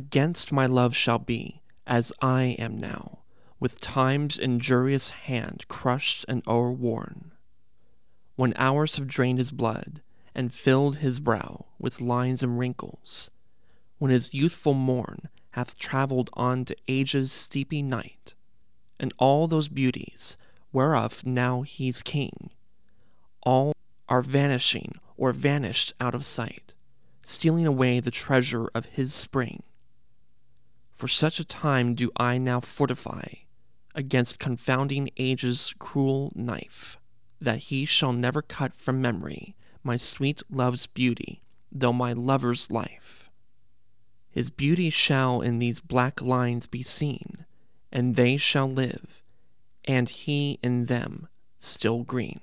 against my love shall be as I am now, with time's injurious hand crushed and o'erworn. When hours have drained his blood and filled his brow with lines and wrinkles, when his youthful morn hath travelled on to age's steepy night, and all those beauties whereof now he's king, all are vanishing or vanished out of sight, stealing away the treasure of his spring. For such a time do I now fortify against confounding age's cruel knife, that he shall never cut from memory my sweet love's beauty, though my lover's life. His beauty shall in these black lines be seen, and they shall live, and he in them still green.